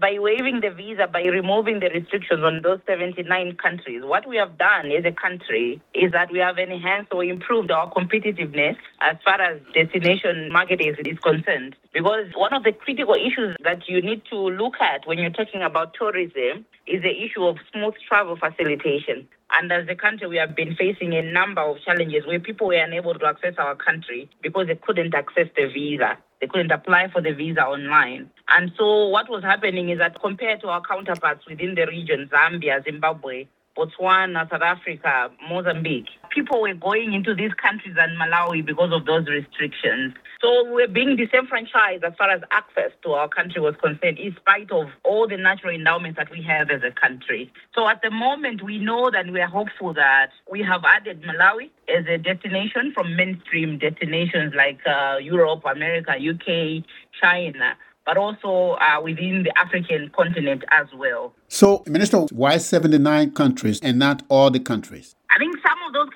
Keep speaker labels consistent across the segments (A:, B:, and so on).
A: by waiving the visa, by removing the restrictions on those 79 countries, what we have done as a country is that we have enhanced or improved our competitiveness as far as destination marketing is concerned. Because one of the critical issues that you need to look at when you're talking about tourism is the issue of smooth travel facilitation. And as a country, we have been facing a number of challenges where people were unable to access our country because they couldn't access the visa. They couldn't apply for the visa online. And so what was happening is that compared to our counterparts within the region, Zambia, Zimbabwe, Botswana, South Africa, Mozambique. People were going into these countries and Malawi because of those restrictions. So we're being disenfranchised as far as access to our country was concerned, in spite of all the natural endowments that we have as a country. So at the moment, we know that we are hopeful that we have added Malawi as a destination from mainstream destinations like uh, Europe, America, UK, China but also uh, within the African continent as well.
B: So, Minister, why 79 countries and not all the countries?
A: I think some of those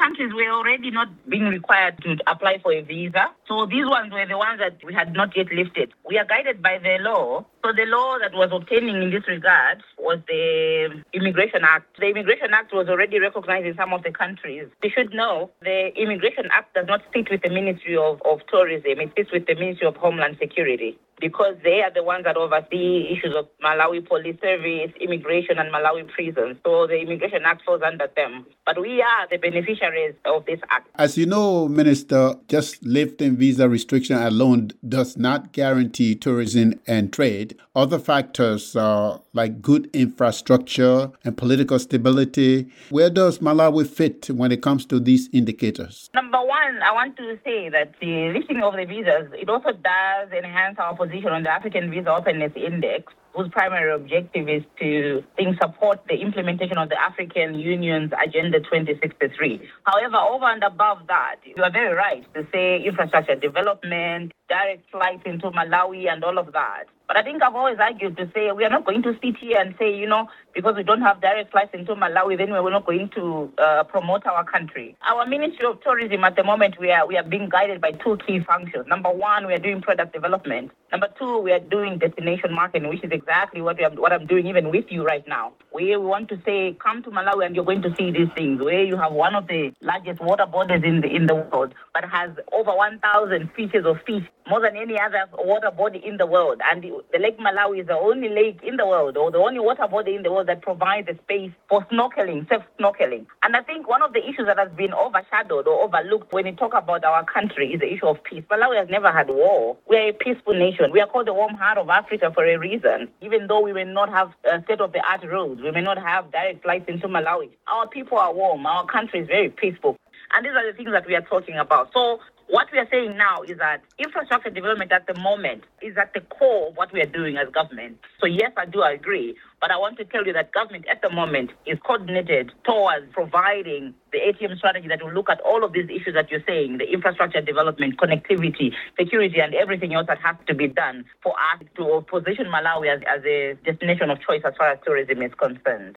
A: countries were already not being required to apply for a visa. So these ones were the ones that we had not yet lifted. We are guided by the law. So the law that was obtaining in this regard was the Immigration Act. The Immigration Act was already recognized in some of the countries. You should know the Immigration Act does not sit with the Ministry of, of Tourism. It sits with the Ministry of Homeland Security because they are the ones that oversee issues of Malawi Police Service, immigration, and Malawi prisons. So the Immigration Act falls under them. But we are the beneficiaries of this act.
B: As you know, Minister, just lifting visa restriction alone does not guarantee tourism and trade. Other factors uh, like good infrastructure and political stability. Where does Malawi fit when it comes to these indicators?
A: Number one, I want to say that the lifting of the visas, it also does enhance our position position on the African Visa Openness Index, whose primary objective is to think, support the implementation of the African Union's Agenda 2063. However, over and above that, you are very right to say infrastructure development, direct flights into Malawi, and all of that. But I think I've always argued to say we are not going to sit here and say, you know, because we don't have direct flights into Malawi, then we're not going to uh, promote our country. Our Ministry of Tourism at the moment, we are we are being guided by two key functions. Number one, we are doing product development. Number two, we are doing destination marketing, which is exactly what are, what I'm doing even with you right now. We, want to say, come to Malawi and you're going to see these things. Where you have one of the largest water bodies in the in the world, but has over 1,000 species of fish, more than any other water body in the world, and the, the Lake Malawi is the only lake in the world, or the only water body in the world that provides a space for snorkeling, safe snorkeling. And I think one of the issues that has been overshadowed or overlooked when you talk about our country is the issue of peace. Malawi has never had war. We are a peaceful nation. We are called the warm heart of Africa for a reason. Even though we may not have uh, state-of-the-art roads, we may not have direct flights into Malawi. Our people are warm. Our country is very peaceful. And these are the things that we are talking about. So what we are saying now is that infrastructure development at the moment is at the core of what we are doing as government. So, yes, I do agree. But I want to tell you that government at the moment is coordinated towards providing the ATM strategy that will look at all of these issues that you're saying the infrastructure development, connectivity, security, and everything else that has to be done for us to position Malawi as, as a destination of choice as far as tourism is concerned.